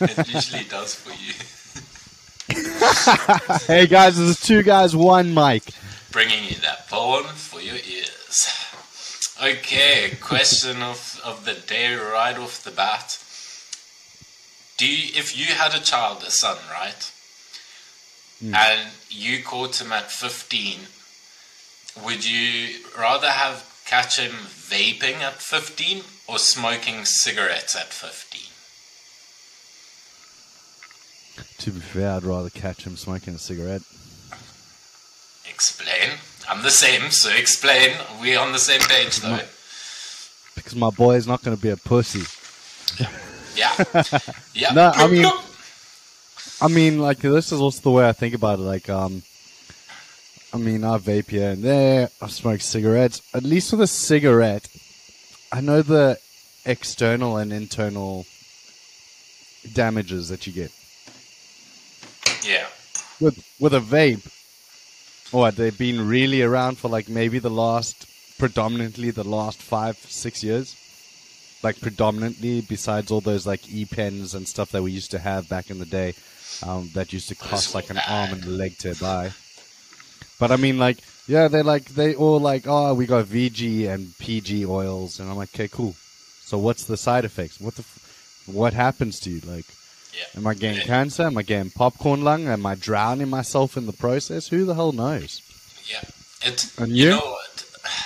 it usually does for you. hey guys, this is two guys, one mic. Bringing you that porn for your ears. Okay, question of, of the day right off the bat. Do you, if you had a child, a son, right? Hmm. And you caught him at 15, would you rather have catch him vaping at 15 or smoking cigarettes at 15? To be fair, I'd rather catch him smoking a cigarette. Explain. I'm the same, so explain. We're on the same page, though. Because my boy is not going to be a pussy. Yeah. Yeah. No, I mean- I mean, like, this is also the way I think about it. Like, um, I mean, I vape here and there, I smoke cigarettes. At least with a cigarette, I know the external and internal damages that you get. Yeah. with with a vape, what they've been really around for like maybe the last predominantly the last five six years, like predominantly besides all those like e pens and stuff that we used to have back in the day, um, that used to cost like an arm and a leg to buy. But I mean, like, yeah, they're like they all like, oh, we got VG and PG oils, and I'm like, okay, cool. So what's the side effects? What the, f- what happens to you? Like, Yeah. Am I getting Yeah. cancer? Am I getting popcorn lung? Am I drowning myself in the process? Who the hell knows? Yeah. It, And you you? know?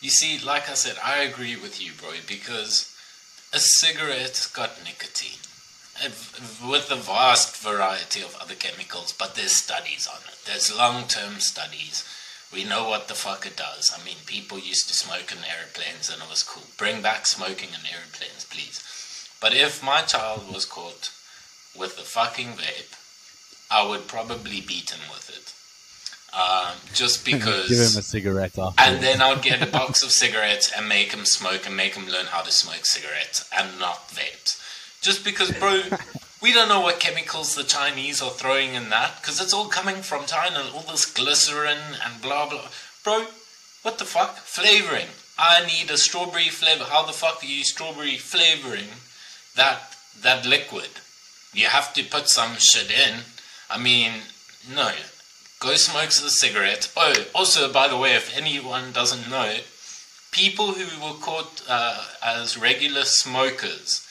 You see, like I said, I agree with you, bro, because a cigarette's got nicotine. With a vast variety of other chemicals, but there's studies on it. There's long term studies. We know what the fuck it does. I mean, people used to smoke in airplanes and it was cool. Bring back smoking in airplanes, please. But if my child was caught with the fucking vape, I would probably beat him with it. Um, just because. Give him a cigarette after. And then I'd get a box of cigarettes and make him smoke and make him learn how to smoke cigarettes and not vapes. Just because, bro, we don't know what chemicals the Chinese are throwing in that because it's all coming from China. All this glycerin and blah blah. Bro, what the fuck? Flavoring. I need a strawberry flavor. How the fuck are you strawberry flavoring that that liquid? You have to put some shit in. I mean, no. Go smoke a cigarette. Oh, also, by the way, if anyone doesn't know, people who were caught uh, as regular smokers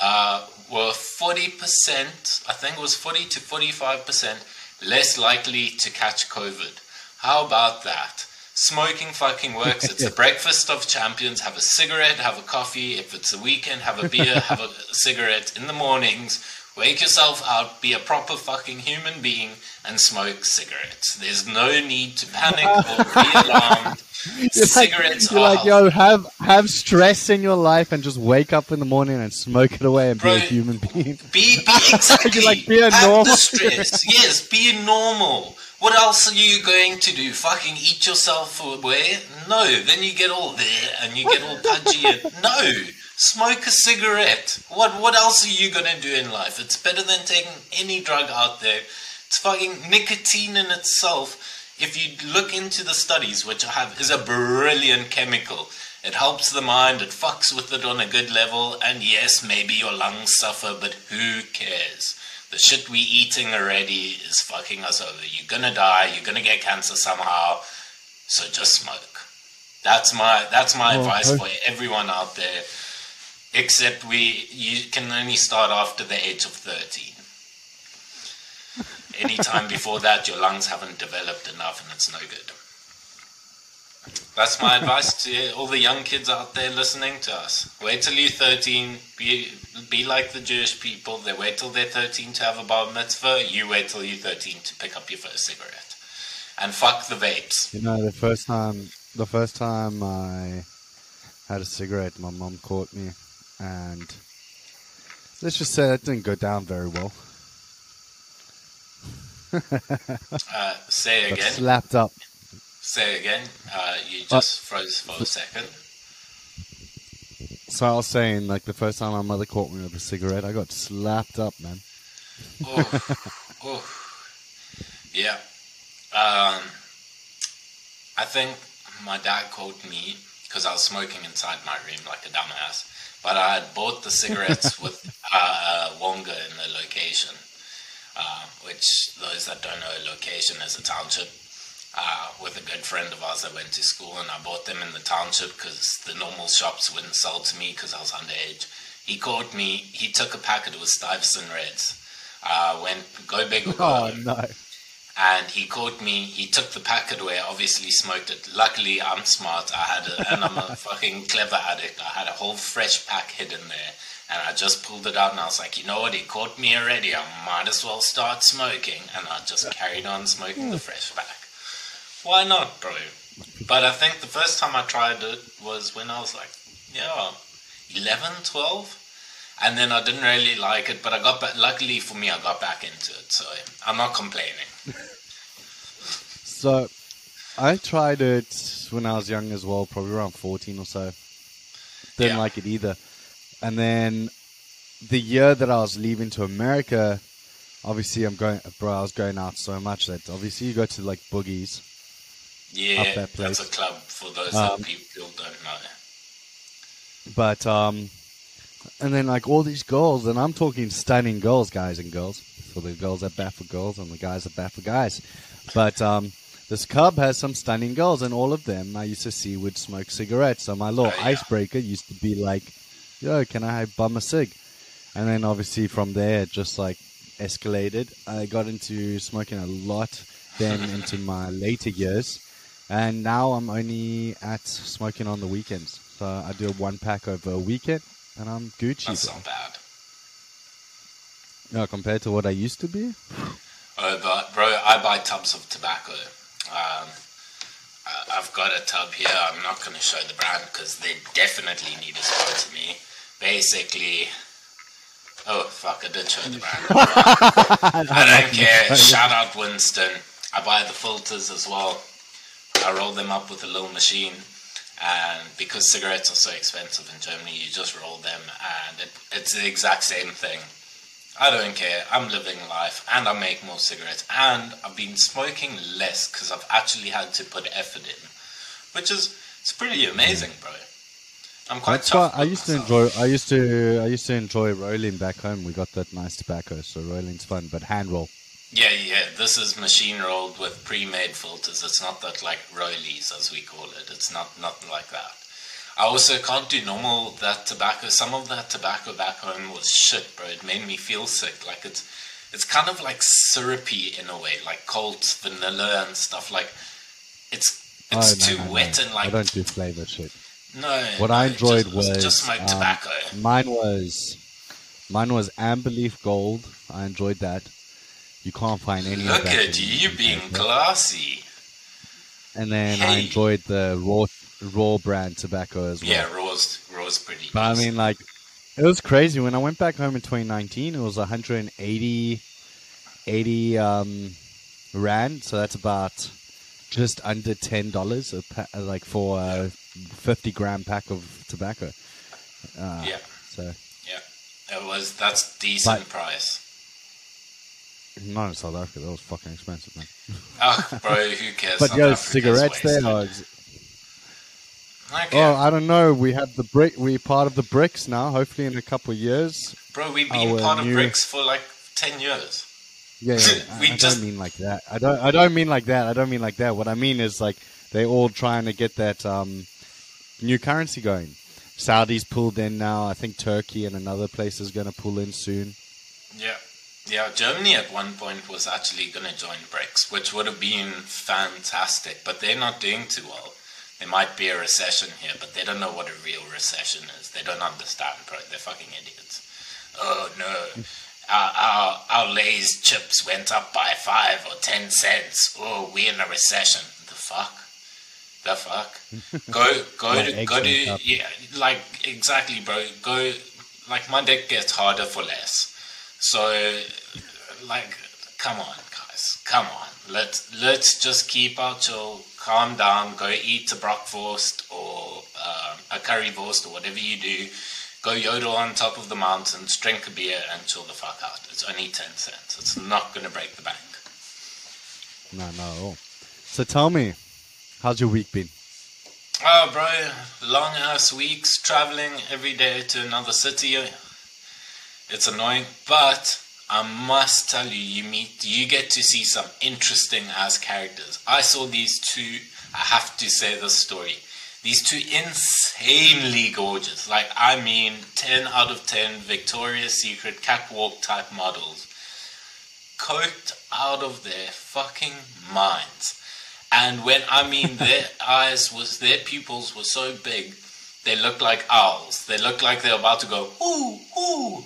uh, were 40%, I think it was 40 to 45% less likely to catch COVID. How about that? Smoking fucking works. It's the breakfast of champions. Have a cigarette, have a coffee. If it's a weekend, have a beer, have a cigarette in the mornings. Wake yourself up, be a proper fucking human being, and smoke cigarettes. There's no need to panic or be alarmed. You're like, cigarettes you're are like, yo, have have stress in your life and just wake up in the morning and smoke it away and Bro, be a human being. Be, be exactly. like, be a Have normal- the stress. yes, be normal. What else are you going to do? Fucking eat yourself away? No. Then you get all there and you get all pudgy. and, no. Smoke a cigarette. What What else are you gonna do in life? It's better than taking any drug out there. It's fucking nicotine in itself. If you look into the studies, which I have, is a brilliant chemical. It helps the mind, it fucks with it on a good level, and yes, maybe your lungs suffer, but who cares? The shit we eating already is fucking us over. You're gonna die, you're gonna get cancer somehow, so just smoke. That's my that's my Oh, advice for everyone out there. Except we you can only start after the age of thirteen. Anytime before that, your lungs haven't developed enough, and it's no good. That's my advice to all the young kids out there listening to us. Wait till you're 13. Be, be like the Jewish people. They wait till they're 13 to have a bar mitzvah. You wait till you're 13 to pick up your first cigarette. And fuck the vapes. You know, the first time, the first time I had a cigarette, my mom caught me, and let's just say that didn't go down very well. Uh, say Got again. slapped up. Say again. Uh, you just froze for a second. So I was saying, like the first time my mother caught me with a cigarette, I got slapped up, man. Oh, oh. Yeah. Um, I think my dad called me because I was smoking inside my room like a dumbass. But I had bought the cigarettes with uh, Langa in the location, uh, which those that don't know, a location is a township. Uh, with a good friend of ours that went to school, and I bought them in the township because the normal shops wouldn't sell to me because I was underage. He caught me. He took a packet of Stuyvesant Reds. Uh, went go big or go Oh home no. And he caught me. He took the packet away. Obviously, smoked it. Luckily, I'm smart. I had a, and I'm a fucking clever addict. I had a whole fresh pack hidden there, and I just pulled it out. And I was like, you know what? He caught me already. I might as well start smoking. And I just carried on smoking the fresh pack. Why not, bro? But I think the first time I tried it was when I was like, yeah, 11, 12. And then I didn't really like it, but I got back. Luckily for me, I got back into it, so I'm not complaining. So, I tried it when I was young as well, probably around 14 or so. Didn't Yeah. like it either. And then the year that I was leaving to America, obviously I'm going, bro, I was going out so much that obviously you go to like boogies. Yeah, that that's a club for those Um, that people don't know. But, um, and then like all these girls, and I'm talking stunning girls, guys and girls. For the girls that bat for girls and the guys that bat for guys. But, um, this club has some stunning girls, and all of them I used to see would smoke cigarettes. So my little Oh, yeah. icebreaker used to be like, "Yo, can I bum a cig?" And then obviously from there it just like escalated. I got into smoking a lot then into my later years, and now I'm only at smoking on the weekends. So I do a one pack over a weekend, and I'm Gucci. That's bro. not bad. Yeah, compared to what I used to be. Oh, but bro, I buy tubs of tobacco. Um, I've got a tub here. I'm not going to show the brand because they definitely need a spot to sponsor me. Basically, oh fuck, I did show the brand. I don't care. Shout out Winston. I buy the filters as well. I roll them up with a little machine. And because cigarettes are so expensive in Germany, you just roll them, and it, it's the exact same thing. I don't care. I'm living life, and I make more cigarettes, and I've been smoking less because I've actually had to put effort in, which is it's pretty amazing, bro. I'm quite. That's why I used to enjoy. I used to. I used to enjoy rolling back home. We got that nice tobacco, so rolling's fun. But hand roll. Yeah, yeah. This is machine rolled with pre-made filters. It's not that like rollies as we call it. It's not nothing like that. I also can't do normal that tobacco. Some of that tobacco back home was shit, bro. It made me feel sick. Like it's it's kind of like syrupy in a way, like cold vanilla and stuff. Like it's it's Oh, no, too no, wet no. and like I don't do flavor shit. no. What I enjoyed just, was just smoke um, tobacco. Mine was mine was amber leaf gold. I enjoyed that. You can't find any of Look at you being classy. And then I enjoyed the raw raw brand tobacco as well. Yeah, raw's raw's pretty. But I mean, like, it was crazy. When I went back home in 2019, it was 180 80 um, rand. So that's about just under ten dollars, a pa- like for a 50 gram pack of tobacco. Uh, yeah. So Yeah, It was that's decent But- price. Not in South Africa. That was fucking expensive, man. Oh, bro, who cares? But South Africa's cigarettes there. Okay. oh, I don't know. We have the brick. We're part of the BRICS now. Hopefully, in a couple of years. bro, we've been our part of new- BRICS for like ten years. Yeah, yeah. We I, I just- don't mean like that. I don't. I don't mean like that. I don't mean like that. What I mean is like they're all trying to get that um, new currency going. Saudi's pulled in now. I think Turkey and another place is going to pull in soon. Yeah. Yeah, Germany at one point was actually going to join BRICS, which would have been fantastic, but they're not doing too well. There might be a recession here, but they don't know what a real recession is. They don't understand, bro. They're fucking idiots. Oh no. Our, our, our Lay's chips went up by five or ten cents. Oh, we're in a recession. The fuck? The fuck? Go, go, to, go to, up. yeah, like exactly, bro. Go, like my dick gets harder for less. So, like, come on, guys, come on. Let's let's just keep our chill, calm down, go eat a bratwurst or um, a currywurst or whatever you do. Go yodel on top of the mountains, drink a beer, and chill the fuck out. It's only ten cents. It's not gonna break the bank. No, all. So tell me, how's your week been? Oh, bro, long ass weeks traveling every day to another city. It's annoying, but I must tell you, you meet, you get to see some interesting ass characters. I saw these two. I have to say the story. These two insanely gorgeous, like I mean, ten out of ten Victoria's Secret catwalk type models, coked out of their fucking minds. And when I mean their eyes was their pupils were so big, they looked like owls. They looked like they're about to go ooh ooh,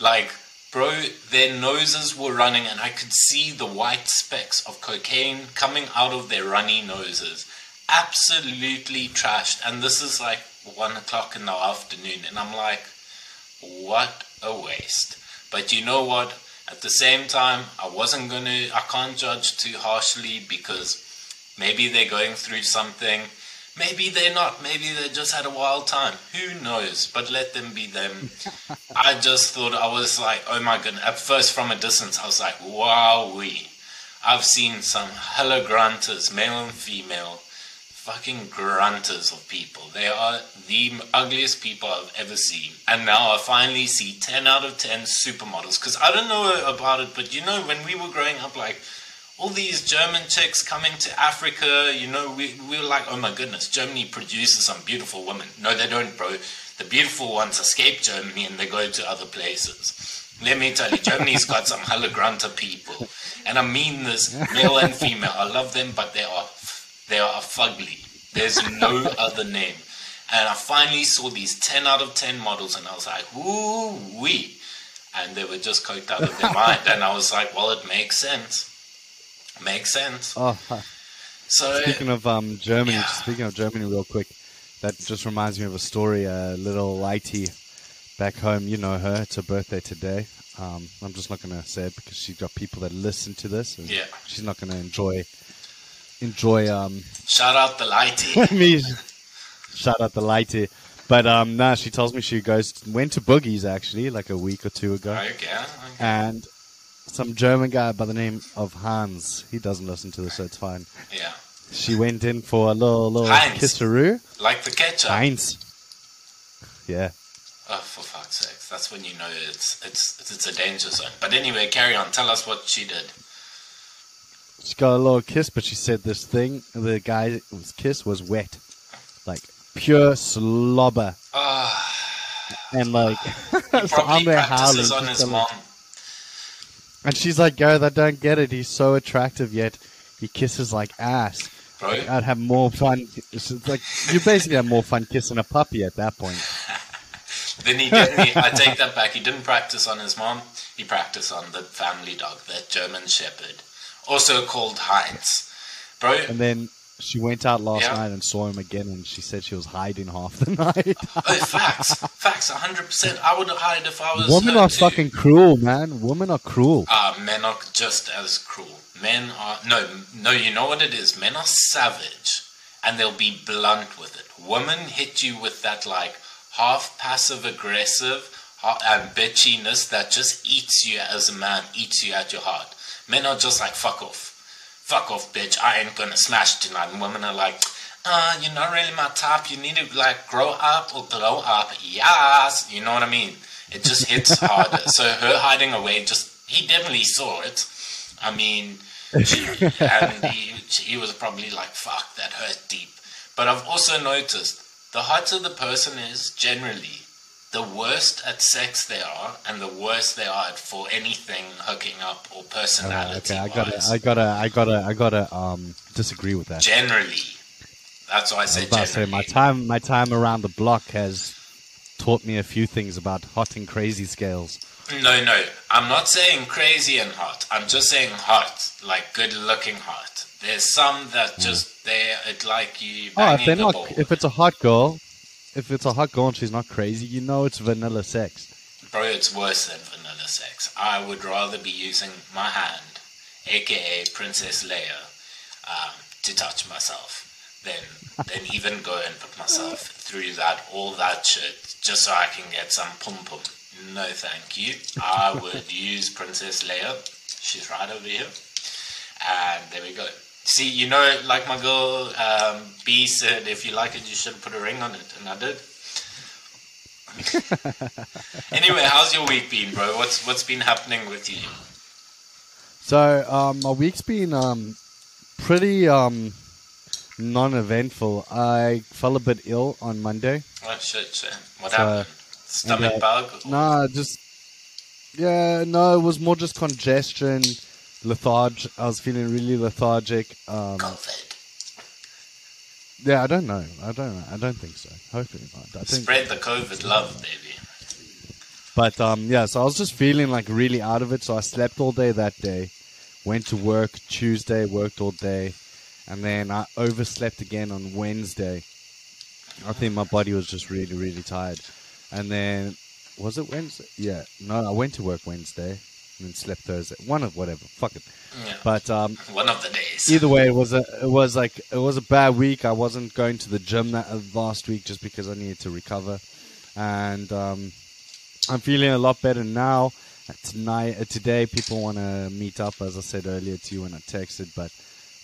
like bro. Their noses were running, and I could see the white specks of cocaine coming out of their runny noses. Absolutely trashed. And this is like one o'clock in the afternoon, and I'm like, what a waste. But you know what? At the same time, I wasn't gonna. I can't judge too harshly because maybe they're going through something Maybe they're not. Maybe they just had a wild time. Who knows? But let them be them. I just thought I was like, oh my goodness. At first, from a distance, I was like, wow, we. I've seen some hella grunters, male and female, fucking grunters of people. They are the ugliest people I've ever seen. And now I finally see 10 out of 10 supermodels. Because I don't know about it, but you know, when we were growing up, like, all these German chicks coming to Africa, you know, we, we were like, oh my goodness, Germany produces some beautiful women. No, they don't, bro. The beautiful ones escape Germany and they go to other places. Let me tell you, Germany's got some hella grunter people. And I mean this, male and female. I love them, but they are, they are fugly. There's no other name. And I finally saw these 10 out of 10 models and I was like, ooh wee. And they were just coked out of their mind. And I was like, well, it makes sense Makes sense. Oh, So speaking of um, Germany, Yeah. speaking of Germany, real quick, that just reminds me of a story. A little Lighty back home, you know her. It's her birthday today. Um, I'm just not going to say it because she's got people that listen to this, and Yeah. she's not going to enjoy enjoy um, shout out the lighty. me. Shout out the Lighty. But um, nah, she tells me she goes went to Boogies actually like a week or two ago, okay. okay. and some German guy by the name of Hans. He doesn't listen to this, so it's fine. Yeah. She went in for a little little Heinz. kisseroo. Like the ketchup. Heinz. Yeah. Oh, for fuck's sake. That's when you know it's it's it's a danger zone. But anyway, carry on. Tell us what she did. She got a little kiss, but she said this thing, the guy's kiss was wet. Like pure slobber. Ah, And like, he so I'm there howling. on his mom. And she's like, Gareth, I don't get it. He's so attractive, yet he kisses like ass. Bro, I'd have more fun. It's like, you basically have more fun kissing a puppy at that point. then he didn't. I take that back. He didn't practice on his mom. He practiced on the family dog, that German Shepherd, also called Heinz. Bro, And then she went out last Yeah. night and saw him again, and she said she was hiding half the night. oh, facts, facts, hundred percent. I would hide if I was. Women are too. fucking cruel, man. Women are cruel. Uh, men are just as cruel. Men are no, no. You know what it is? Men are savage, and they'll be blunt with it. Women hit you with that like half passive aggressive ha- and bitchiness that just eats you as a man, eats you at your heart. Men are just like fuck off, fuck off, bitch. I ain't gonna smash tonight. And women are like. Uh, you're not really my type. You need to like grow up or glow up. Yes, you know what I mean. It just hits harder. So her hiding away, just he definitely saw it. I mean, she, and he, he was probably like, "Fuck, that hurt deep." But I've also noticed the hotter the person is, generally, the worst at sex they are, and the worst they are for anything hooking up or personality. okay, I gotta. I gotta, I gotta, I gotta um disagree with that. generally, that's why I I say was about to say my time, my time around the block has taught me a few things about hot and crazy scales. No, no. I'm not saying crazy and hot. I'm just saying hot, like good looking hot. There's some that just they're it like you Hmm. Oh, if they're the not, ball. if it's a hot girl, if it's a hot girl and she's not crazy, you know it's vanilla sex. Bro, it's worse than vanilla sex. I would rather be using my hand, aka Princess Leia, um, to touch myself than than even go and put myself through that all that shit just so I can get some pum pum. No, thank you. I would use Princess Leia. She's right over here, and there we go. See, you know, like my girl um, B said, if you like it, you should put a ring on it, and I did. anyway, how's your week been, bro? What's what's been happening with you? So um, my week's been um, pretty um, non-eventful. I fell a bit ill on Monday. Oh shit, shit. What So, happened? Stomach and, bug? Nah, just yeah, no, it was more just congestion, letharg. I was feeling really lethargic. Um, COVID. yeah, I don't know. I don't know. I don't think so. Hopefully not. I think, Spread the COVID love, baby. but um, yeah. So I was just feeling like really out of it. So I slept all day that day. Went to work Tuesday. Worked all day, and then I overslept again on Wednesday. I think my body was just really, really tired. And then was it Wednesday? Yeah. No, I went to work Wednesday and then slept Thursday. One of whatever. Fuck it. Yeah. But um, One of the days. either way, it was a it was like it was a bad week. I wasn't going to the gym that uh, last week just because I needed to recover, and um, I'm feeling a lot better now. Tonight, uh, today, people want to meet up, as I said earlier to you when I texted, but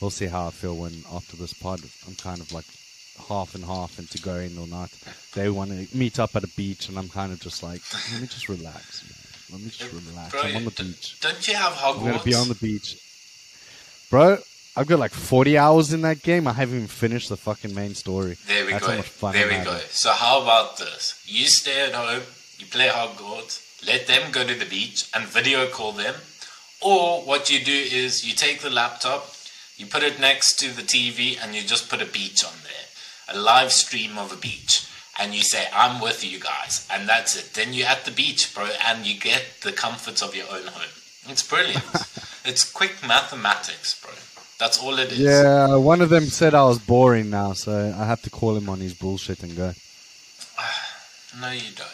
we'll see how I feel when after this pod. I'm kind of like half and half into going or not. They want to meet up at a beach, and I'm kind of just like, let me just relax. Man. Let me just relax. Bro, I'm on the d- beach. Don't you have Hogwarts? I'm gonna be on the beach, bro. I've got like 40 hours in that game. I haven't even finished the fucking main story. There we That's go. how much fun There we go. So how about this? You stay at home, you play Hogwarts, let them go to the beach and video call them. Or what you do is you take the laptop, you put it next to the TV and you just put a beach on there. A live stream of a beach. And you say, I'm with you guys. And that's it. Then you're at the beach, bro, and you get the comforts of your own home. It's brilliant. it's quick mathematics, bro. That's all it is. Yeah, one of them said I was boring now, so I have to call him on his bullshit and go. No, you don't.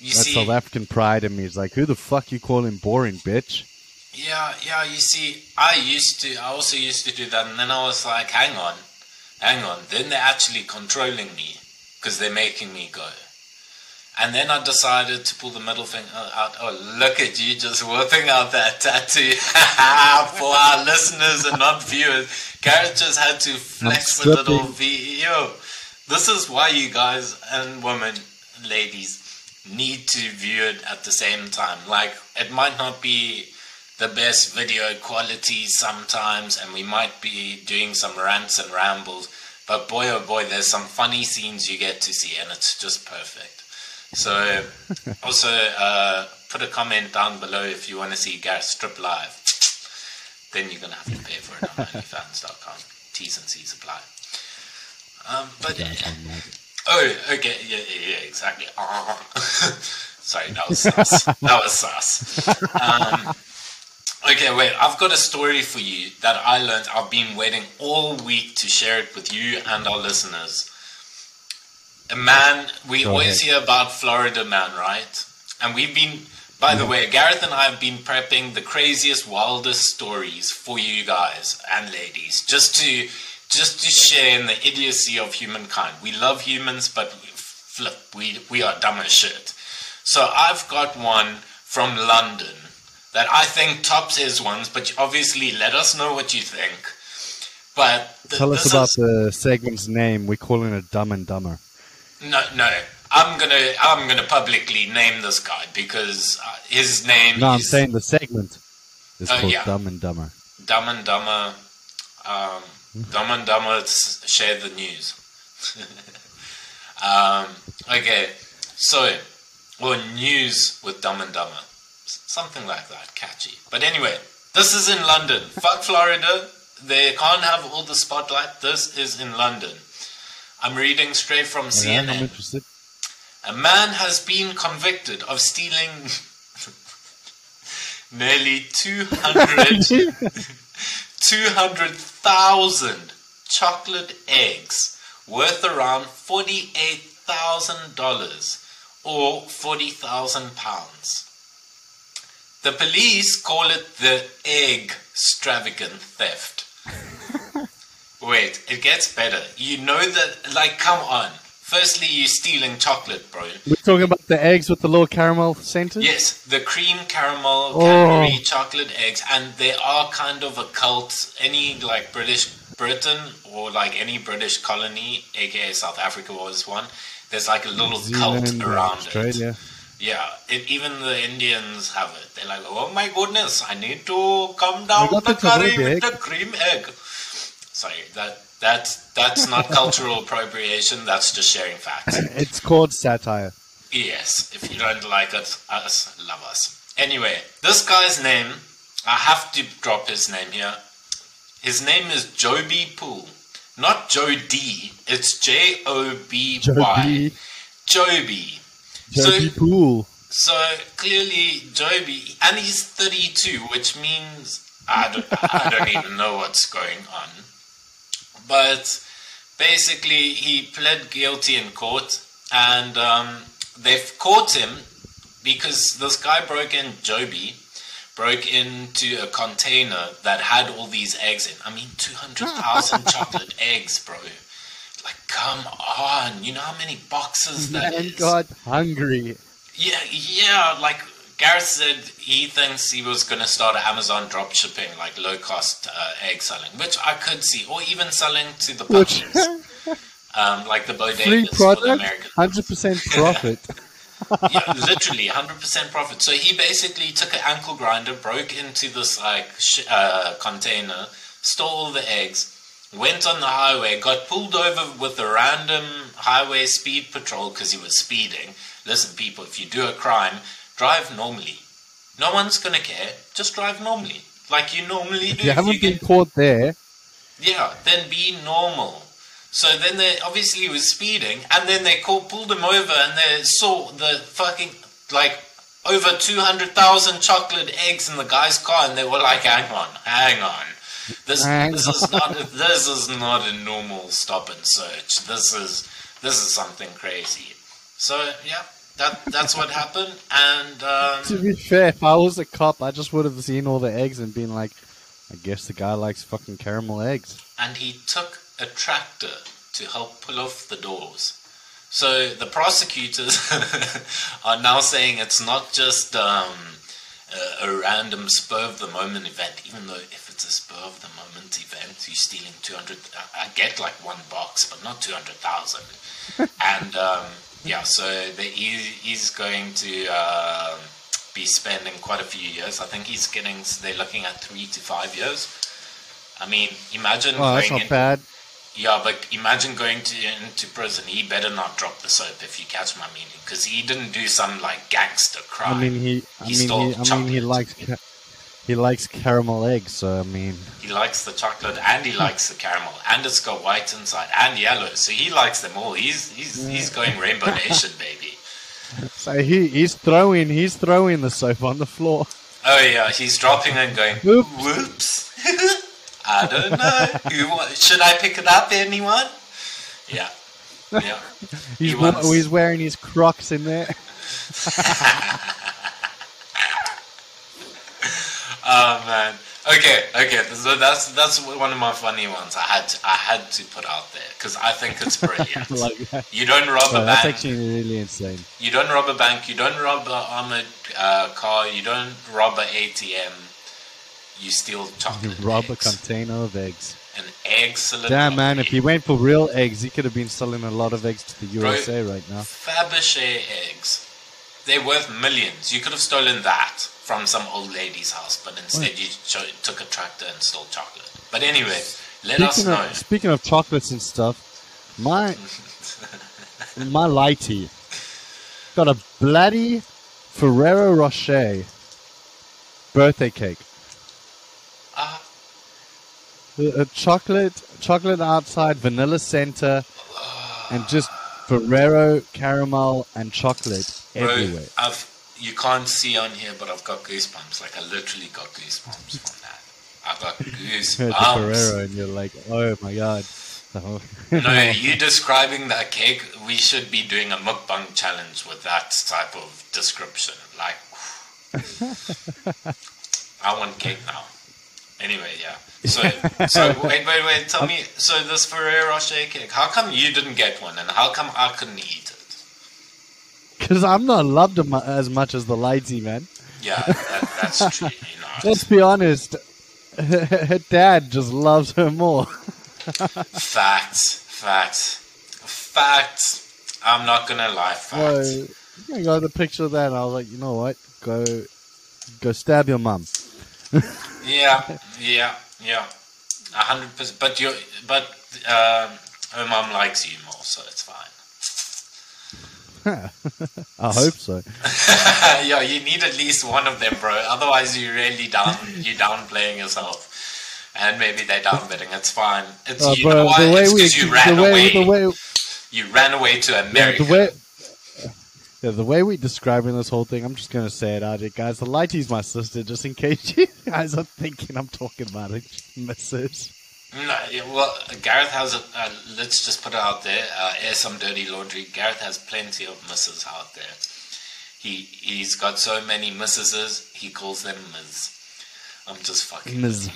You That see, South African pride in me is like, who the fuck you calling boring, bitch? Yeah, yeah, you see, I used to, I also used to do that, and then I was like, hang on, hang on, then they're actually controlling me, because they're making me go. And then I decided to pull the middle finger out. Oh, look at you just whipping out that tattoo for our listeners and not viewers. Gareth just had to flex a little. V. Yo, this is why you guys and women, ladies, need to view it at the same time. Like, it might not be the best video quality sometimes, and we might be doing some rants and rambles, but boy oh boy, there's some funny scenes you get to see, and it's just perfect. So, also uh, put a comment down below if you want to see Gareth strip live. Then you're gonna have to pay for it on OnlyFans.com. T's and C's apply. Um, but oh, okay, yeah, yeah, yeah exactly. Sorry, that was sus. that was sus. Um, okay, wait. I've got a story for you that I learned. I've been waiting all week to share it with you and our listeners. A man, we Go always ahead. hear about Florida man, right? And we've been, by the mm-hmm. way, Gareth and I have been prepping the craziest, wildest stories for you guys and ladies, just to just to share in the idiocy of humankind. We love humans, but we flip, we we are dumb as shit. So I've got one from London that I think tops his ones, but obviously let us know what you think. But th- Tell us about is- the segment's name. We're calling it Dumb and Dumber. no, no. I'm gonna I'm gonna publicly name this guy because uh, his name No, I'm saying the segment is Oh, called yeah. Dumb and Dumber. Dumb and Dumber. Um, Dumb and Dumber share the news. um, okay, so or news with Dumb and Dumber, something like that, catchy. But anyway, this is in London. Fuck Florida. They can't have all the spotlight. This is in London. I'm reading straight from oh, I'm CNN. A man has been convicted of stealing nearly 200 200,000 chocolate eggs worth around $48,000 or 40,000 pounds. The police call it the egg extravagant theft. Wait, it gets better. You know that, like, come on. Firstly, you're stealing chocolate, bro. We're talking about the eggs with the little caramel centers? Yes, the cream caramel Oh. Chocolate eggs, and they are kind of a cult. Any like British Britain or like any British colony, aka South Africa was one. There's like a little Zealand, cult around Australia. it. Yeah, it, even the Indians have it. They're like, oh my goodness, I need to come down the the curry with the cream egg. Sorry, that that's that's not cultural appropriation. That's just sharing facts. It's called satire. Yes, if you don't like it, us love us. Anyway, this guy's name, I have to drop his name here. His name is Joby Pool. Not Joe D, it's J O B Y. Joby, Joby. Joby So, so clearly Joby, and he's 32, which means I don't, I don't even know what's going on. But basically, he pled guilty in court, and um, they've caught him because this guy broke in, Joby, broke into a container that had all these eggs in. I mean, 200,000 chocolate eggs, bro. Like, come on. You know how many boxes that Man is? got hungry. Yeah, yeah. Like Gareth said, he thinks he was going to start Amazon drop shipping, like low cost uh, egg selling, which I could see, or even selling to the Which um, like the free bodegas for the product, American. hundred percent profit. yeah, literally 100% profit. So he basically took an angle grinder, broke into this like sh- uh, container, stole all the eggs, went on the highway, got pulled over with a random highway speed patrol because he was speeding. Listen, people, if you do a crime, drive normally. No one's gonna care. Just drive normally, like you normally do. If you haven't get- been caught there, yeah, then be normal. So then they obviously was speeding, and then they called, pulled him over, and they saw the fucking like over two hundred thousand chocolate eggs in the guy's car, and they were like, "Hang on, hang on, this this is not a, this is not a normal stop and search. This is this is something crazy." So yeah, that that's what happened, and um, to be fair, if I was a cop, I just would have seen all the eggs and been like, I guess the guy likes fucking caramel eggs. and he took a tractor to help pull off the doors. So the prosecutors are now saying it's not just um, a, a random spur of the moment event, even though if it's a spur of the moment event, you're stealing 200. I I get like one box, but not 200,000. and um, yeah, so the, he, he's going to um be spending quite a few years. I think he's getting, they're looking at three to five years. I mean, imagine Oh, that's not in, bad. yeah, but imagine going to into prison. He better not drop the soap if you catch my meaning, because he didn't do some like gangster crime. I mean, he. I He mean, stole he, I mean, he likes. Ca- he likes caramel eggs, so I mean, he likes the chocolate and he likes the caramel, and it's got white inside and yellow, so he likes them all. He's he's he's going Rainbow Nation, baby. so he he's throwing he's throwing the soap on the floor. Oh yeah, he's dropping and going. Oops. Whoops. I don't know. Who should I pick it up? Anyone? Yeah. Yeah. He's He wa- wants- he's wearing his Crocs in there. Oh man. Okay, okay. So that's that's one of my funny ones. I had to, I had to put out there because I think it's brilliant. like you don't rob a that's bank. actually really insane. You don't rob a bank. You don't rob an armored uh, car. You don't rob an ATM. You steal You chocolate rob a container of eggs. An excellent. Damn man, if he went for real eggs, he could have been selling a lot of eggs to the Bro, USA right now. Fabergé eggs. They're worth millions. You could have stolen that from some old lady's house, but instead you cho- took a tractor and stole chocolate. But anyway, let us Speaking know. of, speaking of chocolates and stuff, my my lighty got a bloody Ferrero Rocher birthday cake. Ah, A, a chocolate, chocolate outside, vanilla center, and just Ferrero caramel and chocolate bro. I've you can't see on here, but I've got goosebumps. Like I literally got goosebumps from that. I've got goosebumps. Ferrero, and you're like, oh my god. no, you describing that cake, we should be doing a mukbang challenge with that type of description. Like, I want cake now. Anyway, yeah. So, so wait, wait, wait. Tell me. So this Ferrero Rocher cake. How come you didn't get one, and how come I couldn't eat it? Because I'm not loved as much as the lighty, man. Yeah, that, that's true. You know, Let's be honest. Her, her dad just loves her more. facts, facts, facts. I'm not gonna lie, fact. Well, I got the picture of that, and I was like, you know what? Go, go stab your mum. Yeah, yeah, yeah, a hundred percent. But you, but um, her mom likes you more, so it's fine. I hope so. yeah, you need at least one of them, bro. Otherwise, you're really down You're downplaying yourself, and maybe they downbidding. It's fine. It's Uh, you but know why? the way It's we, 'cause you ran the way, away. the way, you ran away to yeah, America. the way, yeah, the way we're describing this whole thing, I'm just gonna say it out, here, guys. The lighty's my sister, just in case you guys are thinking I'm talking about a missus. No, well, Gareth has. A, uh, let's just put it out there. Uh, air some dirty laundry. Gareth has plenty of misses out there. He he's got so many missuses. He calls them Ms. I'm just fucking. Ms.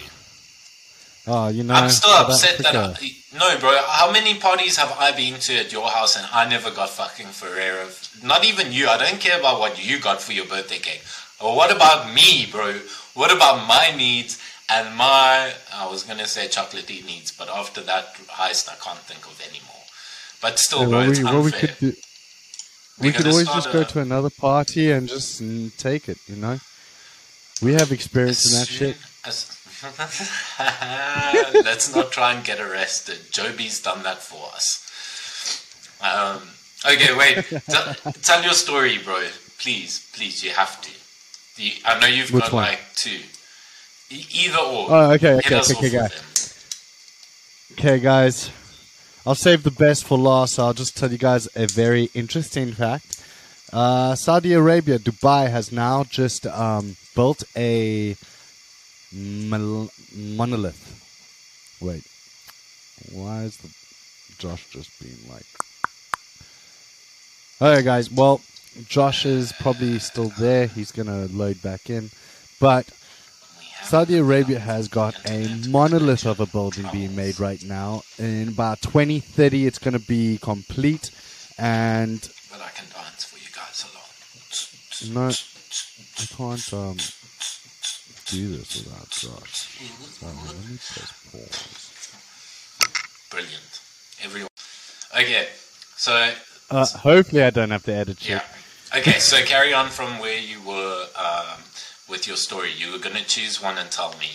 Oh, you know, I'm still upset that. I, no, bro. How many parties have I been to at your house and I never got fucking Ferrero? Not even you. I don't care about what you got for your birthday cake. Or what about me, bro? What about my needs and my? I was gonna say chocolatey needs, but after that heist, I can't think of any more. But still, Yeah, bro, it's we, what we unfair. could do, We're could always just go a- to another party and just mm, take it. You know, we have experience in that shit. as- Let's not try and get arrested. Joby's done that for us. Um, okay, wait. T- tell your story, bro. Please, please, you have to. You, I know you've Which got one? like two. Either or. Oh, okay, okay, okay, okay, guys. Okay, guys. I'll save the best for last. I'll just tell you guys a very interesting fact. Uh, Saudi Arabia, Dubai has now just um, built a mon- monolith. Wait, why is the Josh just being like? Okay, guys. Well, Josh is probably still there. He's gonna load back in, but Saudi Arabia has got a monolith of a building being made right now. In about 2030, it's going to be complete. And But I can dance for you guys alone. no, I can't um, do this without Josh. Sorry, let me press pause. Brilliant. Everyone. Okay, so Uh, hopefully, I don't have to edit shit. Yeah. Okay, so carry on from where you were um, with your story. You were going to choose one and tell me.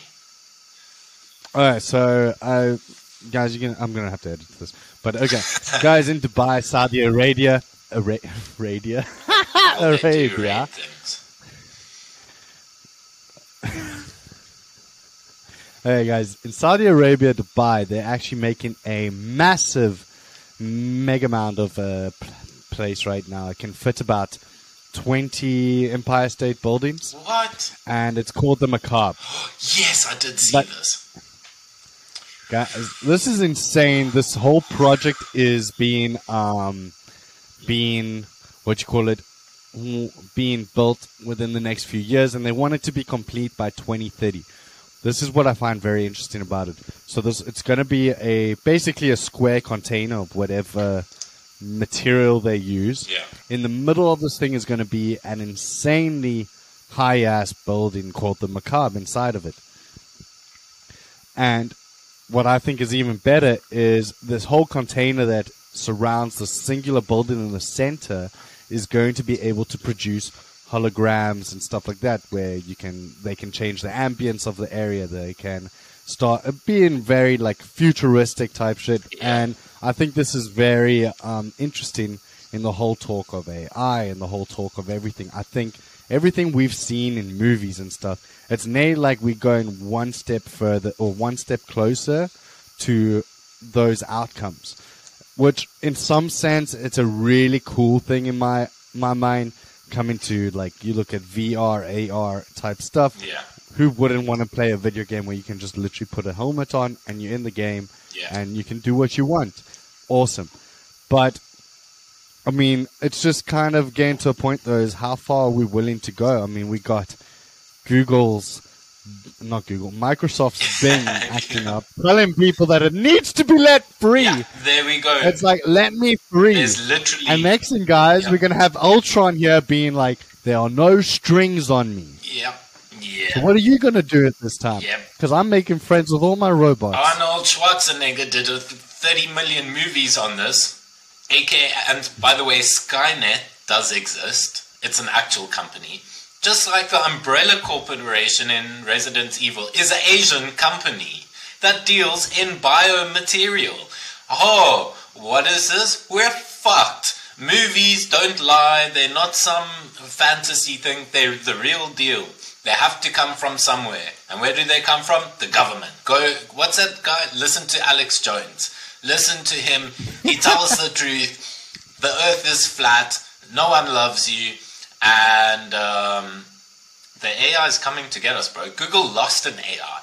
All right, so uh, guys, you can. I'm gonna have to edit this, but okay, guys in Dubai, Saudi Arabia, Ara- Arabia, Well, Arabia. Hey guys, in Saudi Arabia, Dubai, they're actually making a massive mega amount of uh, pl- place right now. It can fit about 20 Empire State buildings, What? and it's called the Mukaab. Yes, I did see But- this. Guys, this is insane. This whole project is being, um, being, what you call it, w- being built within the next few years, and they want it to be complete by 2030. This is what I find very interesting about it. So this, it's going to be a basically a square container of whatever material they use. Yeah. In the middle of this thing is going to be an insanely high ass building called the Mukaab inside of it. And what I think is even better is this whole container that surrounds the singular building in the center is going to be able to produce holograms and stuff like that where you can they can change the ambience of the area they can start uh, being very like futuristic type shit and i think this is very um, interesting in the whole talk of ai and the whole talk of everything i think everything we've seen in movies and stuff it's nearly like we're going one step further or one step closer to those outcomes which in some sense it's a really cool thing in my my mind coming to like you look at VR AR type stuff Yeah. who wouldn't want to play a video game where you can just literally put a helmet on and you're in the game Yeah. and you can do what you want awesome but I mean it's just kind of getting to a point though is how far are we willing to go I mean we got Google's not Google Microsoft's Bing acting up telling people that it needs to be let free Yeah, there we go. it's like, let me free. There's literally. And next thing, guys, Yeah. we're going to have Ultron here being like, there are no strings on me. yeah. Yeah. So what are you going to do at this time? Yep. Because I'm making friends with all my robots. Oh, Arnold Schwarzenegger did it 30 million movies on this. aka, and by the way, Skynet does exist. It's an actual company. Just like the Umbrella Corporation in Resident Evil is an Asian company that deals in biomaterial. Oh, what is this? We're fucked. Movies don't lie. They're not some fantasy thing. They're the real deal. They have to come from somewhere. And where do they come from? The government. Go, what's that guy? Listen to Alex Jones. Listen to him. He tells the truth. The earth is flat. No one loves you. And um, the AI is coming to get us, bro. Google lost an AI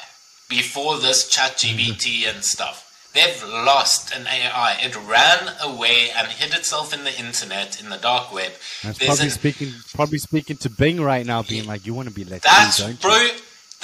before this ChatGPT and stuff. They've lost an AI. It ran away and hid itself in the internet, in the dark web. That's There's probably an- speaking, probably speaking to Bing right now, being like, "You want to be let That's free, don't bro. you?"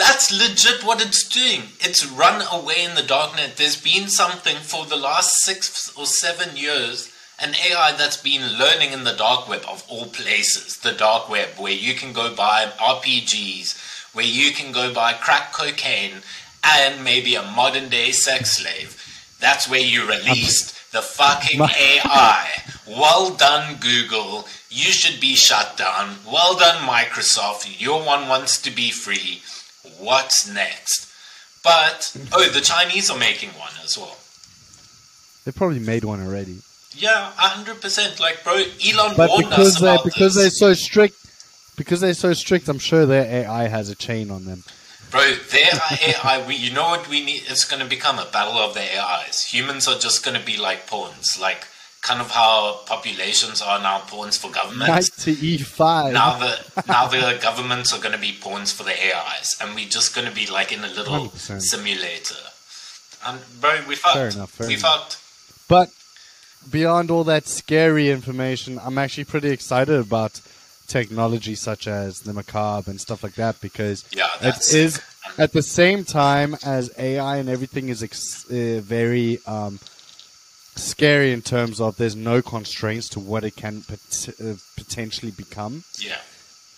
That's legit what it's doing. It's run away in the darknet. There's been something for the last six or seven years, an AI that's been learning in the dark web of all places, the dark web, where you can go buy RPGs, where you can go buy crack cocaine, and maybe a modern day sex slave. That's where you released the fucking AI. Well done, Google. You should be shut down. Well done, Microsoft. Your one wants to be free. What's next? But, oh, the Chinese are making one as well. They probably made one already. Yeah, 100%. Like, bro, Elon But warned because us they about because they're so strict, because they're so strict, I'm sure their AI has a chain on them. Bro, their AI, we, you know what we need? It's going to become a battle of the AIs. Humans are just going to be like pawns. Like, kind of how populations are now pawns for Knight governments. to E E5. now the now the governments are going to be pawns for the AIs, and we're just going to be like in a little 100%. simulator. And bro, we fucked. Fair enough, fair we enough. fucked. But beyond all that scary information, I'm actually pretty excited about technology such as the Mukaab and stuff like that because Yeah, it is at the same time as AI and everything is ex- uh, very um, scary in terms of there's no constraints to what it can pot- uh, potentially become. Yeah,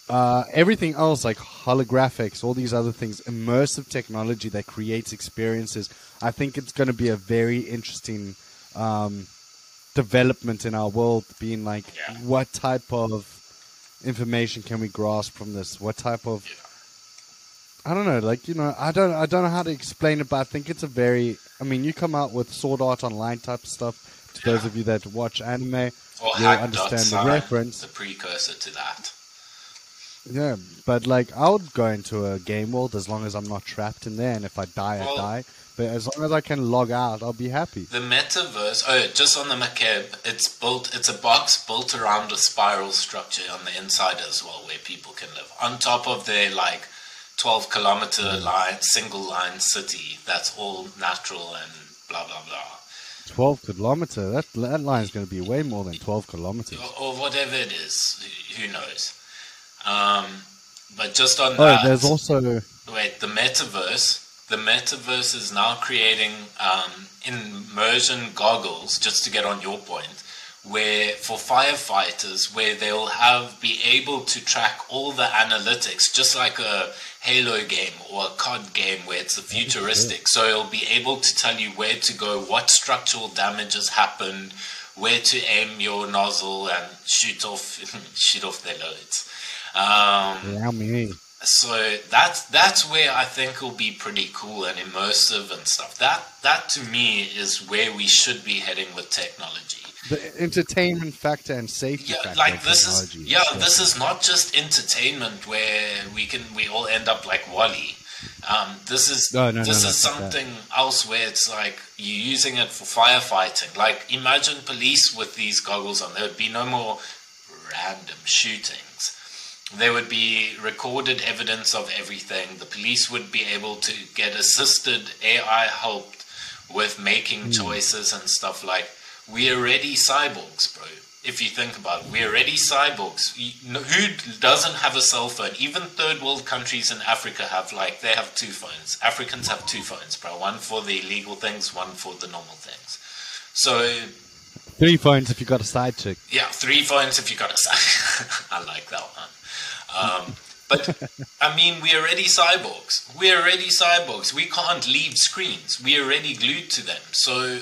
uh, everything else like holographics, all these other things, immersive technology that creates experiences. I think it's going to be a very interesting um, development in our world. Being like, Yeah. what type of information can we grasp from this? What type of yeah. I don't know, like you know, I don't, I don't know how to explain it, but I think it's a very. I mean, you come out with Sword Art Online type stuff. To those of you that watch anime, Or you'll understand the reference. The precursor to that. Yeah, but like I would go into a game world as long as I'm not trapped in there, and if I die, Well- I die. But as long as I can log out, I'll be happy. The metaverse. Oh, just on the Mukaab, it's built. It's a box built around a spiral structure on the inside as well, where people can live on top of their like twelve kilometer line, single line city. That's all natural and blah blah blah. Twelve kilometer. That that line is going to be way more than twelve kilometers. or, or whatever it is. Who who knows? Um, but just on Oh, that, there's also wait, the metaverse. The metaverse is now creating um, immersion goggles. Just to get on your point, where for firefighters, where they'll have be able to track all the analytics, just like a Halo game or a COD game, where it's a futuristic. So it'll be able to tell you where to go, what structural damage has happened, where to aim your nozzle and shoot off shoot off their loads. Um, allow me. so that's that's where I think will be pretty cool and immersive and stuff. That that to me is where we should be heading with technology. The entertainment factor and safety Yeah, factor. like this is yeah, this is not just entertainment where we can we all end up like WALL-E. Um, this is No, no, this no, is fuck that. something else where it's like you're using it for firefighting. Like imagine police with these goggles on. There would be no more random shootings. There would be recorded evidence of everything. The police would be able to get assisted AI helped with making Hmm. choices and stuff like we're already cyborgs, bro. If you think about it, we're already cyborgs. Who doesn't have a cell phone? Even third world countries in Africa have like they have two phones. Africans have two phones, bro. One for the illegal things, one for the normal things. So Three phones if you got a side chick. yeah, three phones if you got a side. I like that one. Um, but I mean, we're already cyborgs. We're already cyborgs. We can't leave screens. We're already glued to them. So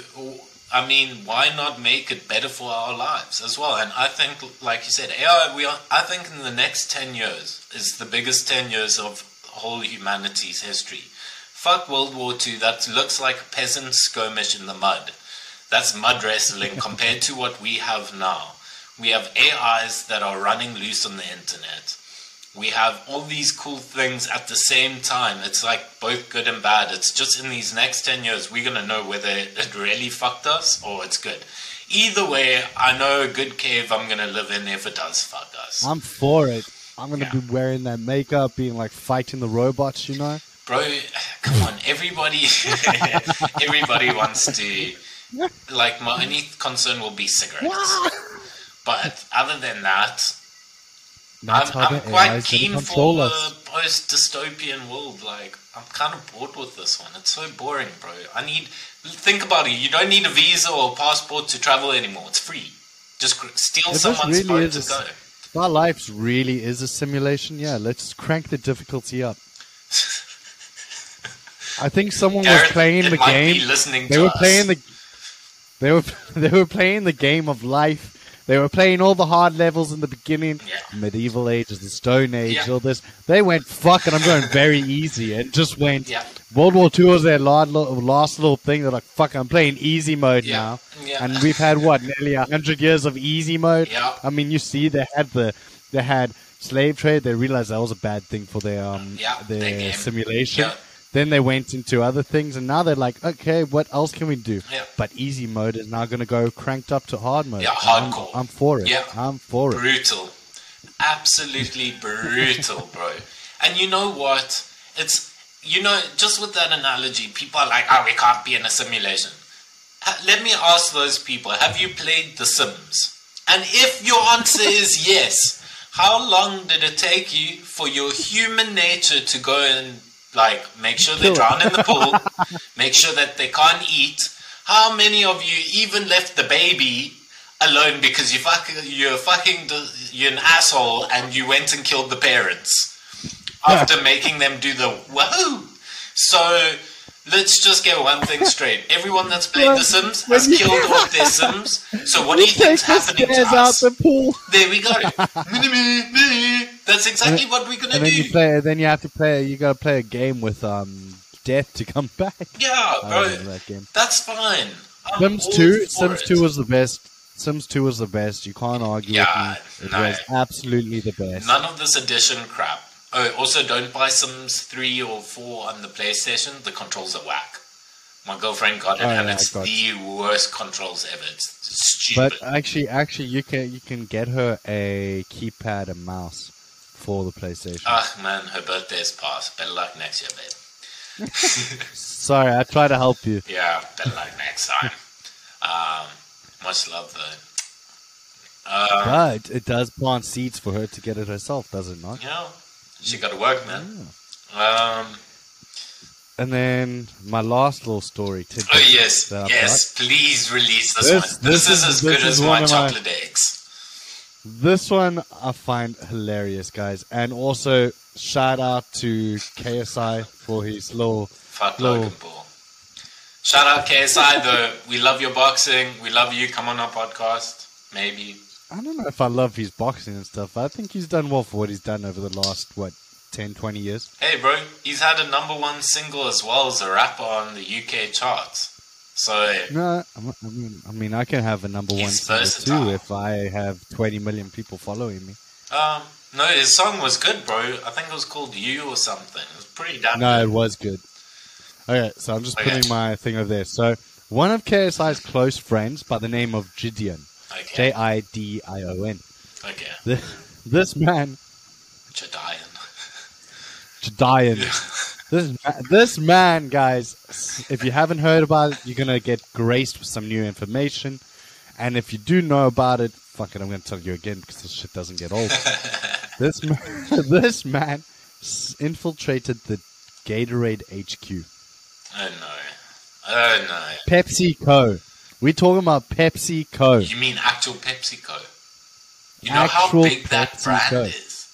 I mean, why not make it better for our lives as well? And I think, like you said, AI. We are, I think in the next ten years is the biggest ten years of whole humanity's history. Fuck World War II. That looks like a peasant skirmish in the mud. That's mud wrestling compared to what we have now. We have AIs that are running loose on the internet. We have all these cool things at the same time. It's like both good and bad. It's just in these next 10 years, we're going to know whether it really fucked us or it's good. Either way, I know a good cave I'm going to live in if it does fuck us. I'm for it. I'm gonna Yeah. be wearing that makeup, being like fighting the robots, you know. Bro, come on, everybody everybody wants to like my only concern will be cigarettes. But other than that, That's I'm, how I'm the quite AI's keen for us. the post dystopian world. Like, I'm kind of bored with this one. It's so boring, bro. I need. Think about it. You don't need a visa or passport to travel anymore. It's free. Just steal If someone's really phone to a go. If our lives really is a simulation, yeah, let's crank the difficulty up. I think someone was playing the game. They were us. playing the. They were they were playing the game of life. They were playing all the hard levels in the beginning, Yeah. medieval ages, the Stone Age, Yeah. all this. They went fuck it. I'm going very easy, and just went. Yeah. World War Two was their last little, last little thing. They're like, fuck, I'm playing easy mode now. Yeah. And we've had what nearly a hundred years of easy mode. Yeah. I mean, you see, they had the they had slave trade. They realized that was a bad thing for their um Yeah, their their simulation. Then they went into other things, and now they're like, okay, what else can we do? Yeah. But easy mode is now going to go cranked up to hard mode. Yeah, I'm- hardcore. I'm, for it. Yeah. I'm for it. brutal absolutely brutal bro and you know what it's you know just with that analogy people are like oh we can't be in a simulation uh, let me ask those people have you played the sims and if your answer is yes how long did it take you for your human nature to go and like make sure they drown in the pool. Make sure that they can't eat. How many of you even left the baby alone because you fucking you're fucking you're an asshole and you went and killed the parents after making them do the whoa. So let's just get one thing straight. Everyone that's played The Sims has killed all their Sims. So what do you Take think's happening to stairs out us? the pool, There we go. That's exactly what we're gonna and then do. you play. Then you have to play. You got to play a game with um death to come back. yeah, bro. that game. That's fine. I'm Sims two. Sims it. two was the best. Sims two was the best. You can't argue Yeah, with me. It no. was absolutely the best. None of this edition crap. Oh, also don't buy Sims 3 or 4 on the PlayStation. The controls are whack. My girlfriend got it Oh, and yeah, it's the worst controls ever. It's stupid. But actually, actually, you can you can get her a keypad and mouse for the PlayStation. Ah, man, her birthday's passed. Better luck next year, babe. Sorry, I try to help you. Yeah, better luck next time. Um, much love, though. Um, But it does plant seeds for her to get it herself, does it not? you know, she got to work, man. Um, And then my last little story. tidbit oh, yes, yes, please release this, This- one. This, this is, as good as one my of my- chocolate eggs. This one I find hilarious, guys. And also, shout out to KSI for his little. Lol. Logan Paul. Shout out KSI though. We love your boxing. We love you. Come on our podcast. Maybe. I don't know if I love his boxing and stuff. I think he's done well for what he's done over the last, what, 10, 20 years. Hey bro, he's had a number one single as well as a rapper on the UK charts. So No, I mean, I mean, I can have a number one single too if I have 20 million people following me. um no, his song was good, bro. I think it was called You or something. It was pretty damn No, good. it was good. Okay, so I'm just Okay. putting my thing over there. So, one of KSI's close friends by the name of Gideon, Okay. J I D I O N. Okay. This, this man, JiDion. Gideon, this, ma- this man, guys, if you haven't heard about it, you're going to get graced with some new information. And if you do know about it, fuck it, I'm going to tell you again because this shit doesn't get old. this, ma- this man infiltrated the Gatorade HQ. Oh no. Oh no. PepsiCo. We talking about PepsiCo. You mean actual PepsiCo? You know how Actual big that brand is?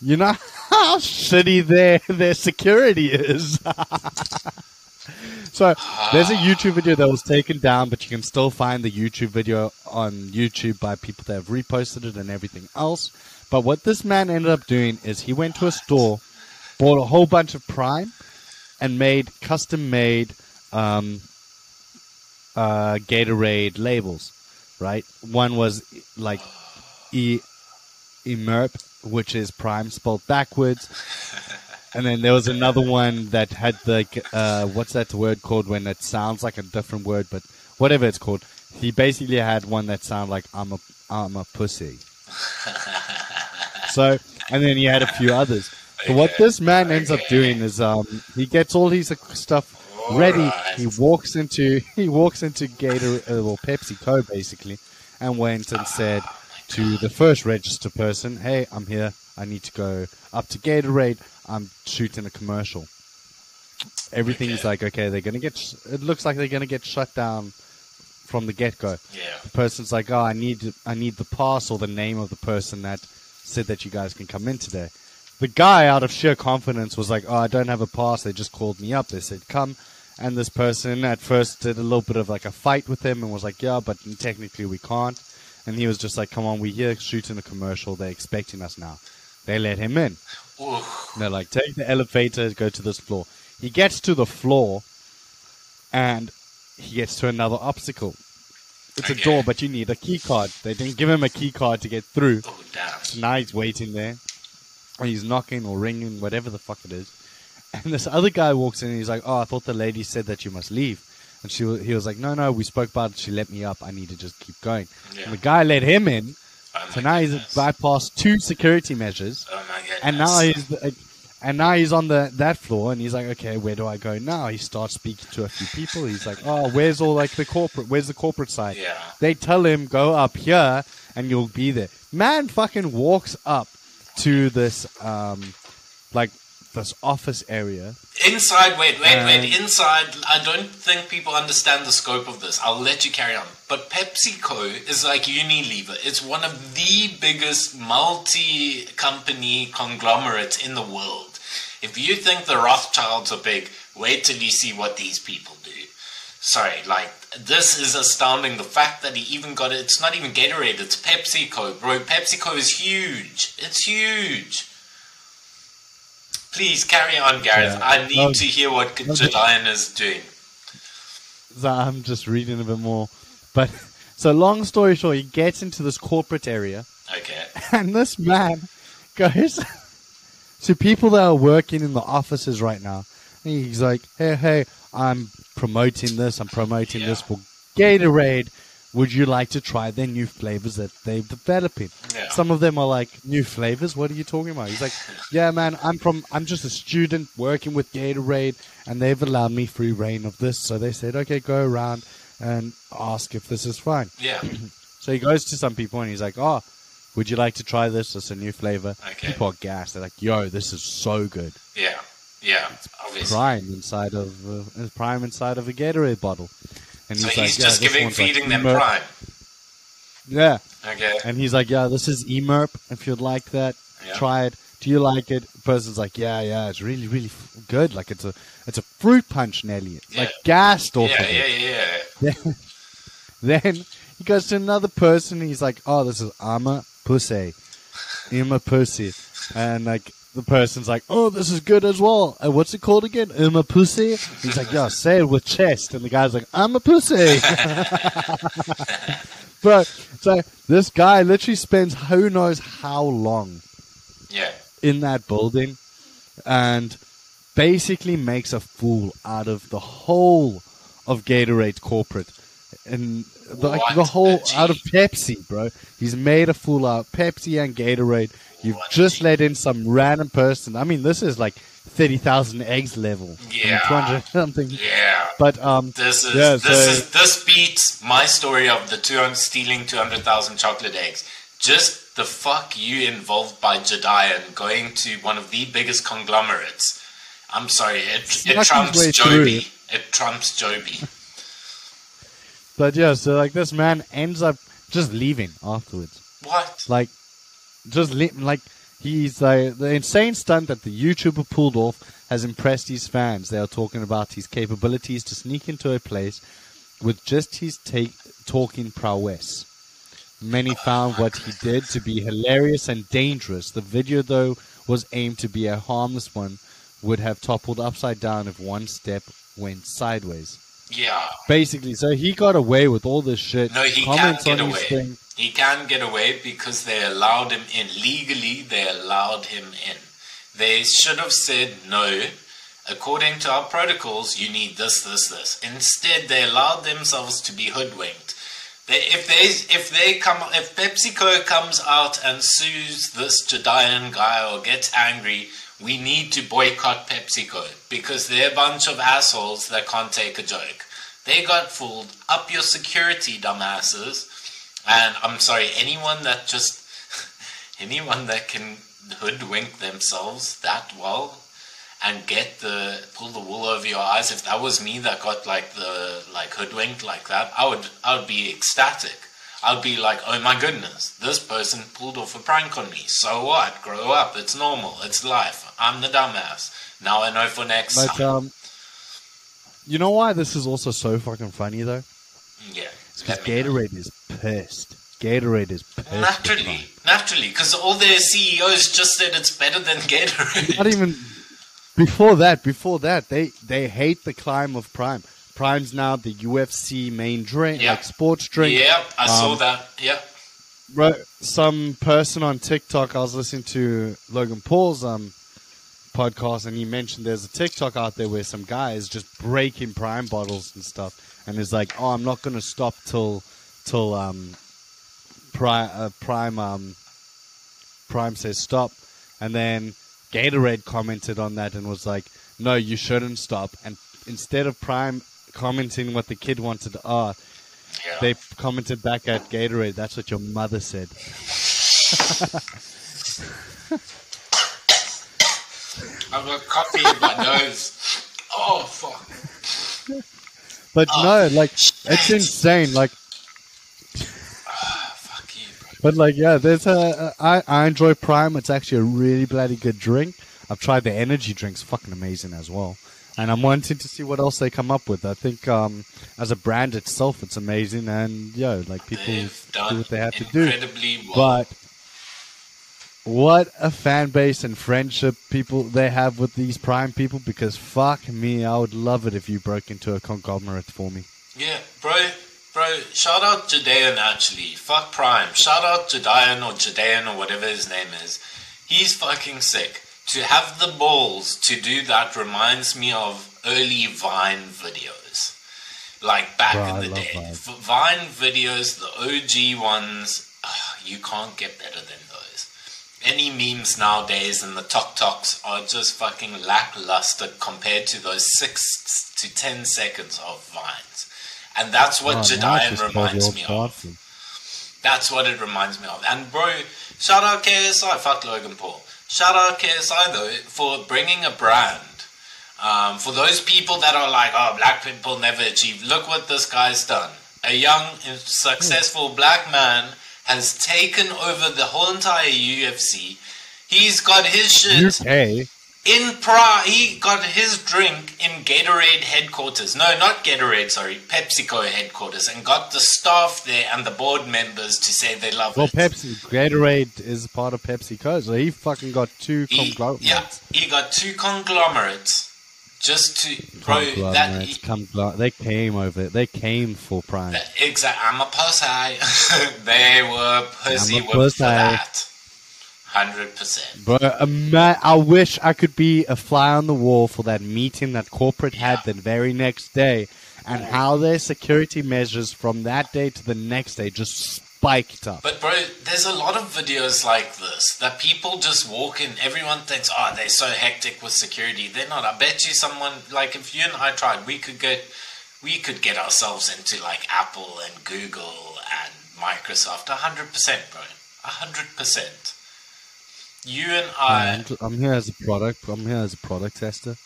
You know how shitty their their security is. So there's a YouTube video that was taken down, but you can still find the YouTube video on YouTube by people that have reposted it and everything else. But what this man ended up doing is he went to a store, bought a whole bunch of Prime, and made custom made um, uh, Gatorade labels. Right, one was like E Emirp, which is Prime spelled backwards. And then there was another one that had like uh, what's that word called when it sounds like a different word, but whatever it's called. He basically had one that sounded like I'm a I'm a pussy. so and then he had a few others. So what this man ends up doing is um, he gets all his stuff ready. Alright. He walks into he walks into Gator uh, or PepsiCo basically, and went and said to the first register person, "Hey, I'm here. I need to go up to Gatorade. I'm shooting a commercial." Everything's Okay. like, okay, they're gonna get. sh- It looks like they're gonna get shut down from the get go. Yeah. The person's like, "Oh, I need I need the pass or the name of the person that said that you guys can come in today." The guy, out of sheer confidence, was like, "Oh, I don't have a pass. They just called me up. They said come." And this person at first did a little bit of like a fight with him and was like, "Yeah, but technically we can't." And he was just like, "Come on, we're here shooting a commercial. They're expecting us now." They let him in. They're like, take the elevator, go to this floor. He gets to the floor, and he gets to another obstacle. It's a door, but you need a key card. They didn't give him a key card to get through. Oh. So now he's waiting there. And he's knocking or ringing, whatever the fuck it is. And this other guy walks in and he's like, Oh, I thought the lady said that you must leave. And she, he was like, No, no, we spoke about it. She let me up. I need to just keep going. Yeah. And the guy let him in. Oh, So now he's bypassed two security measures Oh, my goodness. and now he's uh, and now he's on the that floor and he's like okay where do i go now he starts speaking to a few people he's like oh where's all like the corporate where's the corporate side Yeah. they tell him go up here and you'll be there man fucking walks up to this um like this office area Inside, wait, wait, Um, wait. Inside, I don't think people understand the scope of this. I'll let you carry on. But PepsiCo is like Unilever. It's one of the biggest multi company conglomerates in the world. If you think the Rothschilds are big, wait till you see what these people do. Sorry, like, this is astounding. The fact that he even got it, it's not even Gatorade, it's PepsiCo. Bro, PepsiCo is huge. It's huge. Please carry on, Gareth. Yeah. I need No, to hear what JiDion is doing. so i'm just reading a bit more but so long story short he gets into this corporate area Okay. And this man goes to people that are working in the offices right now. And he's like, hey, hey, I'm promoting this. I'm promoting Yeah. this for Gatorade. Would you like to try their new flavors that they're developing? Yeah. Some of them are like new flavors. What are you talking about? He's like, yeah, man, I'm from, I'm just a student working with Gatorade, and they've allowed me free reign of this. So they said, okay, go around and ask if this is fine. Yeah. So he goes to some people and he's like, "Oh, would you like to try this? It's a new flavor." Okay. People are gassed. They're like, "Yo, this is so good." Yeah. Yeah. Obviously. Prime inside of uh, prime inside of a Gatorade bottle, and So he's, he's like, just yeah, this giving, one's like feeding them Emirp." prime. Yeah, Okay. and he's like, "Yeah, this is Emirp. If you'd like that, Yeah. try it. Do you like it?" The person's like, "Yeah, yeah, it's really, really good. Like it's a, it's a fruit punch, Nelly. It's like Yeah. gassed off Yeah, of it." yeah, yeah. Then he goes to another person. He's like, "Oh, this is Ama Pussy, Ima Pussy," and like the person's like, "Oh, this is good as well. And what's it called again? Ima Pussy." He's like, "Yeah, say it with chest," and the guy's like, "I'm a pussy." Bro, so this guy literally spends who knows how long Yeah. in that building and basically makes a fool out of the whole of Gatorade corporate and the, like the whole out of Pepsi, bro. He's made a fool out of Pepsi and Gatorade. You've What just let in some random person. I mean, this is like thirty thousand eggs level. Yeah. two hundred something. Yeah. But um, This is Yeah, this so- is this beats my story of the 200 stealing 200,000 chocolate eggs. Just the fuck you involved by Jedi and going to one of the biggest conglomerates. I'm sorry, it, it trumps Joby. It trumps Joby. but yeah, so like this man ends up just leaving afterwards. What? like just like He's like the insane stunt that the YouTuber pulled off has impressed his fans. They are talking about his capabilities to sneak into a place with just his take, talking prowess. Many found what he did to be hilarious and dangerous. The video, though, was aimed to be a harmless one, would have toppled upside down if one step went sideways. Yeah. Basically, so he got away with all this shit. No, he comments on his away. thing. He can get away because they allowed him in. Legally, they allowed him in. They should have said, no, according to our protocols, you need this, this, this. Instead, they allowed themselves to be hoodwinked. They, if they if they come if PepsiCo comes out and sues this Judean guy or gets angry, we need to boycott PepsiCo because they're a bunch of assholes that can't take a joke. They got fooled. Up your security, dumbasses. And I'm sorry, anyone that just anyone that can hoodwink themselves that well and get the pull the wool over your eyes. If that was me that got like the like hoodwinked like that, I would I would be ecstatic. I'd be like, oh my goodness, this person pulled off a prank on me. So what? Grow up. It's normal. It's life. I'm the dumbass. Now I know for next But time. um, you know why this is also so fucking funny though? yeah. Because me know. Gatorade is pissed. Gatorade is pissed. Naturally, naturally, because all their CEOs just said it's better than Gatorade. Not even before that. Before that, they they hate the climb of Prime. Prime's now the UFC main drink, like sports drink. Yeah, I saw Um, that. Yeah. Bro, some person on TikTok, I was listening to Logan Paul's um podcast, and he mentioned there's a TikTok out there where some guy is just breaking Prime bottles and stuff, and is like, "Oh, I'm not gonna stop till till um Prime uh, Prime um Prime says stop," and then Gatorade commented on that and was like, "No, you shouldn't stop." And instead of Prime commenting what the kid wanted, ah, Yeah. they commented back at Gatorade. That's what your mother said. I've got coffee in my nose. Oh fuck! But Oh, no, like shit. it's insane. Like, Fuck you, bro. But like, yeah, there's a. I I enjoy Prime. It's actually a really bloody good drink. I've tried the energy drinks, fucking amazing as well. And I'm wanting to see what else they come up with. I think um, as a brand itself, it's amazing, and yeah, like people do what they have to do. incredibly well. But what a fan base and friendship people they have with these Prime people. Because fuck me, I would love it if you broke into a conglomerate for me. yeah, bro, bro. Shout out Judean actually. Fuck Prime. Shout out Judean or Judean or whatever his name is. He's fucking sick. To have the balls to do that reminds me of early Vine videos. Like back Bro, in the day. Vine. Vine videos, the OG ones, ah, you can't get better than those. Any memes nowadays and the Tok Toks are just fucking lackluster compared to those six to ten seconds of Vines. And that's what Oh, now it's Judean just reminds me of. That's what it reminds me of. And bro, shout out KSI, fuck Logan Paul. Shout out KSI though for bringing a brand. Um, for those people that are like, oh, black people never achieve. Look what this guy's done. A young, successful black man has taken over the whole entire UFC. He's got his shit UK. In Pra, he got his drink in Gatorade headquarters. No, not Gatorade, sorry, PepsiCo headquarters, and got the staff there and the board members to say they love Well, it. Pepsi Gatorade is part of PepsiCo, so he fucking got two He, conglomerates. yeah, he got two conglomerates just to bro that, conglo- they came over. They came for Prime. exactly. I'm a pussy. they were pussy I'm a whipped pussy. for that. Hundred percent. But uh, ima- I wish I could be a fly on the wall for that meeting that corporate had the very next day, and how their security measures from that day to the next day just spiked up. But bro, there's a lot of videos like this that people just walk in. Everyone thinks, oh, they're so hectic with security. They're not. I bet you someone like if you and I tried, we could get, we could get ourselves into like Apple and Google and Microsoft. hundred percent, bro. hundred percent. You and I, I'm, I'm here as a product. I'm here as a product tester.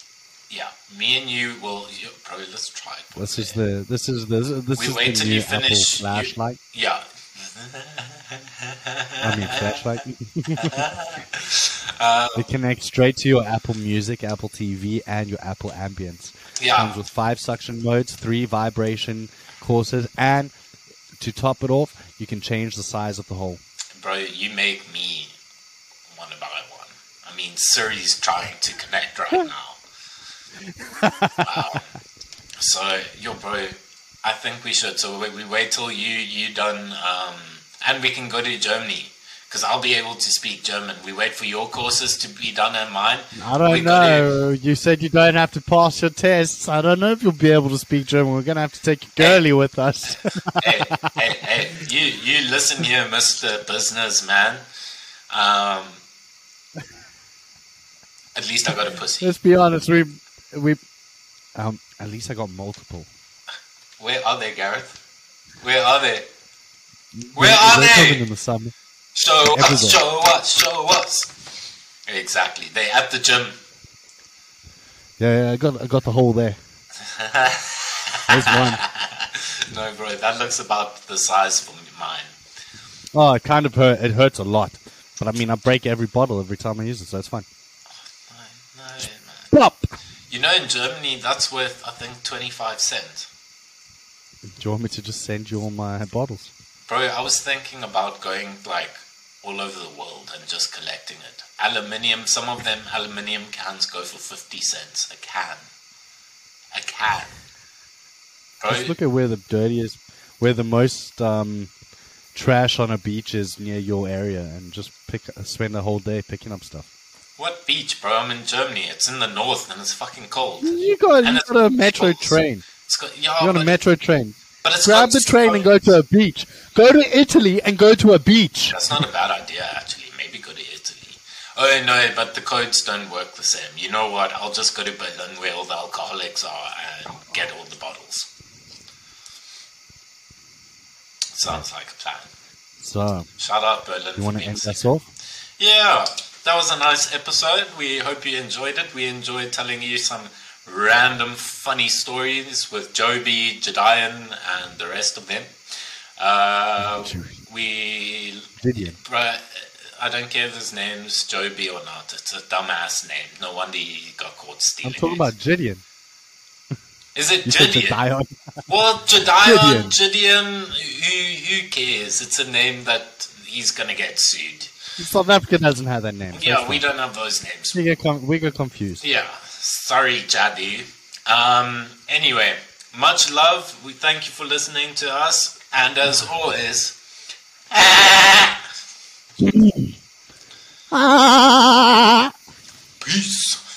yeah, me and you will, you, bro. Let's try it. This is the this is the this We is wait the till new you Apple finish. you- flashlight. yeah. I mean flashlight. it connects straight to your Apple Music, Apple TV, and your Apple Ambience. Yeah. Comes with five suction modes, three vibration courses, and to top it off, you can change the size of the hole. Bro, you make me want to buy mean, Siri's trying to connect right now. wow. So, yo, bro, I think we should. So we, we wait till you you done, um, and we can go to Germany because I'll be able to speak German. We wait for your courses to be done and mine. I don't We know. You said you don't have to pass your tests. I don't know if you'll be able to speak German. We're going to have to take girly with us. hey, hey, hey, you you listen here, Mister Businessman. Um, at least I got a pussy. Let's be honest. We we um. At least I got multiple. Where are they, Gareth? Where are they? Where are They're they? coming in the summer. Show us, show us, show us. Exactly. They at the gym. Yeah, yeah, I got I got the hole there. There's one. No, bro, that looks about the size for mine. Oh, it kind of hurt. It hurts a lot. But I mean, I break every bottle every time I use it, so it's fine. No, no, man. Plop. You know, in Germany, that's worth, I think, 25 cents. Do you want me to just send you all my bottles? Bro, I was thinking about going, like, all over the world and just collecting it. Aluminium, some of them aluminium cans go for 50 cents a can. A can. Bro, Just look at where the dirtiest, where the most um, trash on a beach is near your area, and just pick spend a whole day picking up stuff. What beach, bro? I'm in Germany. It's in the north and it's fucking cold. You got And you it's got a metro people's. train. It's got, yeah, You got a metro train. but it's Grab the train and go to a beach. Go to Italy and go to a beach. That's not a bad idea, actually. Maybe go to Italy. Oh, no, but the codes don't work the same. You know what? I'll just go to Berlin where all the alcoholics are and get all the bottles. Sounds like a plan. So, Shout out Berlin. you want to end us off? Yeah, that was a nice episode. We hope you enjoyed it. We enjoyed telling you some random funny stories with Joby, JiDion, and the rest of them. Uh, we Gideon. I don't care if his name's Joby or not. It's a dumbass name. No wonder he got caught stealing. I'm talking it. about Gideon. Is it Gideon? Well, Gideon. Gideon. Who who cares? It's a name that he's gonna get sued. South Africa doesn't have that name. Yeah, it's we don't have those names. We get com- we get confused. Yeah, sorry, Jadu. Um, anyway, much love. We thank you for listening to us, and as always, peace.